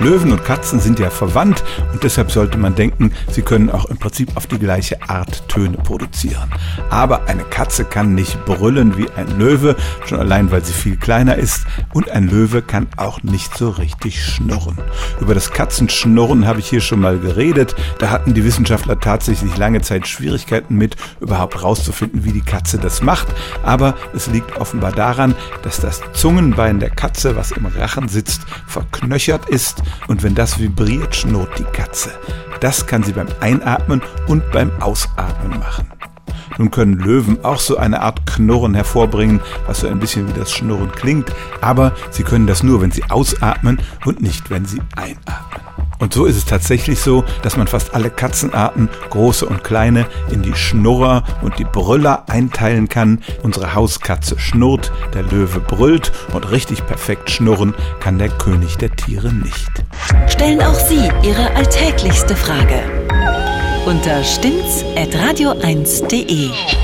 Löwen und Katzen sind ja verwandt und deshalb sollte man denken, sie können auch im Prinzip auf die gleiche Art Töne produzieren. Aber eine Katze kann nicht brüllen wie ein Löwe, schon allein weil sie viel kleiner ist und ein Löwe kann auch nicht so richtig schnurren. Über das Katzenschnurren habe ich hier schon mal geredet. Da hatten die Wissenschaftler tatsächlich lange Zeit Schwierigkeiten mit, überhaupt rauszufinden, wie die Katze das macht. Aber es liegt offenbar daran, dass das Zungenbein der Katze, was im Rachen sitzt, verknöchert ist und wenn das vibriert, schnurrt die Katze. Das kann sie beim Einatmen und beim Ausatmen machen. Nun können Löwen auch so eine Art Knurren hervorbringen, was so ein bisschen wie das Schnurren klingt, aber sie können das nur, wenn sie ausatmen und nicht, wenn sie einatmen. Und so ist es tatsächlich so, dass man fast alle Katzenarten, große und kleine, in die Schnurrer und die Brüller einteilen kann. Unsere Hauskatze schnurrt, der Löwe brüllt und richtig perfekt schnurren kann der König der Tiere nicht. Stellen auch Sie Ihre alltäglichste Frage unter stimmt's at radio1.de.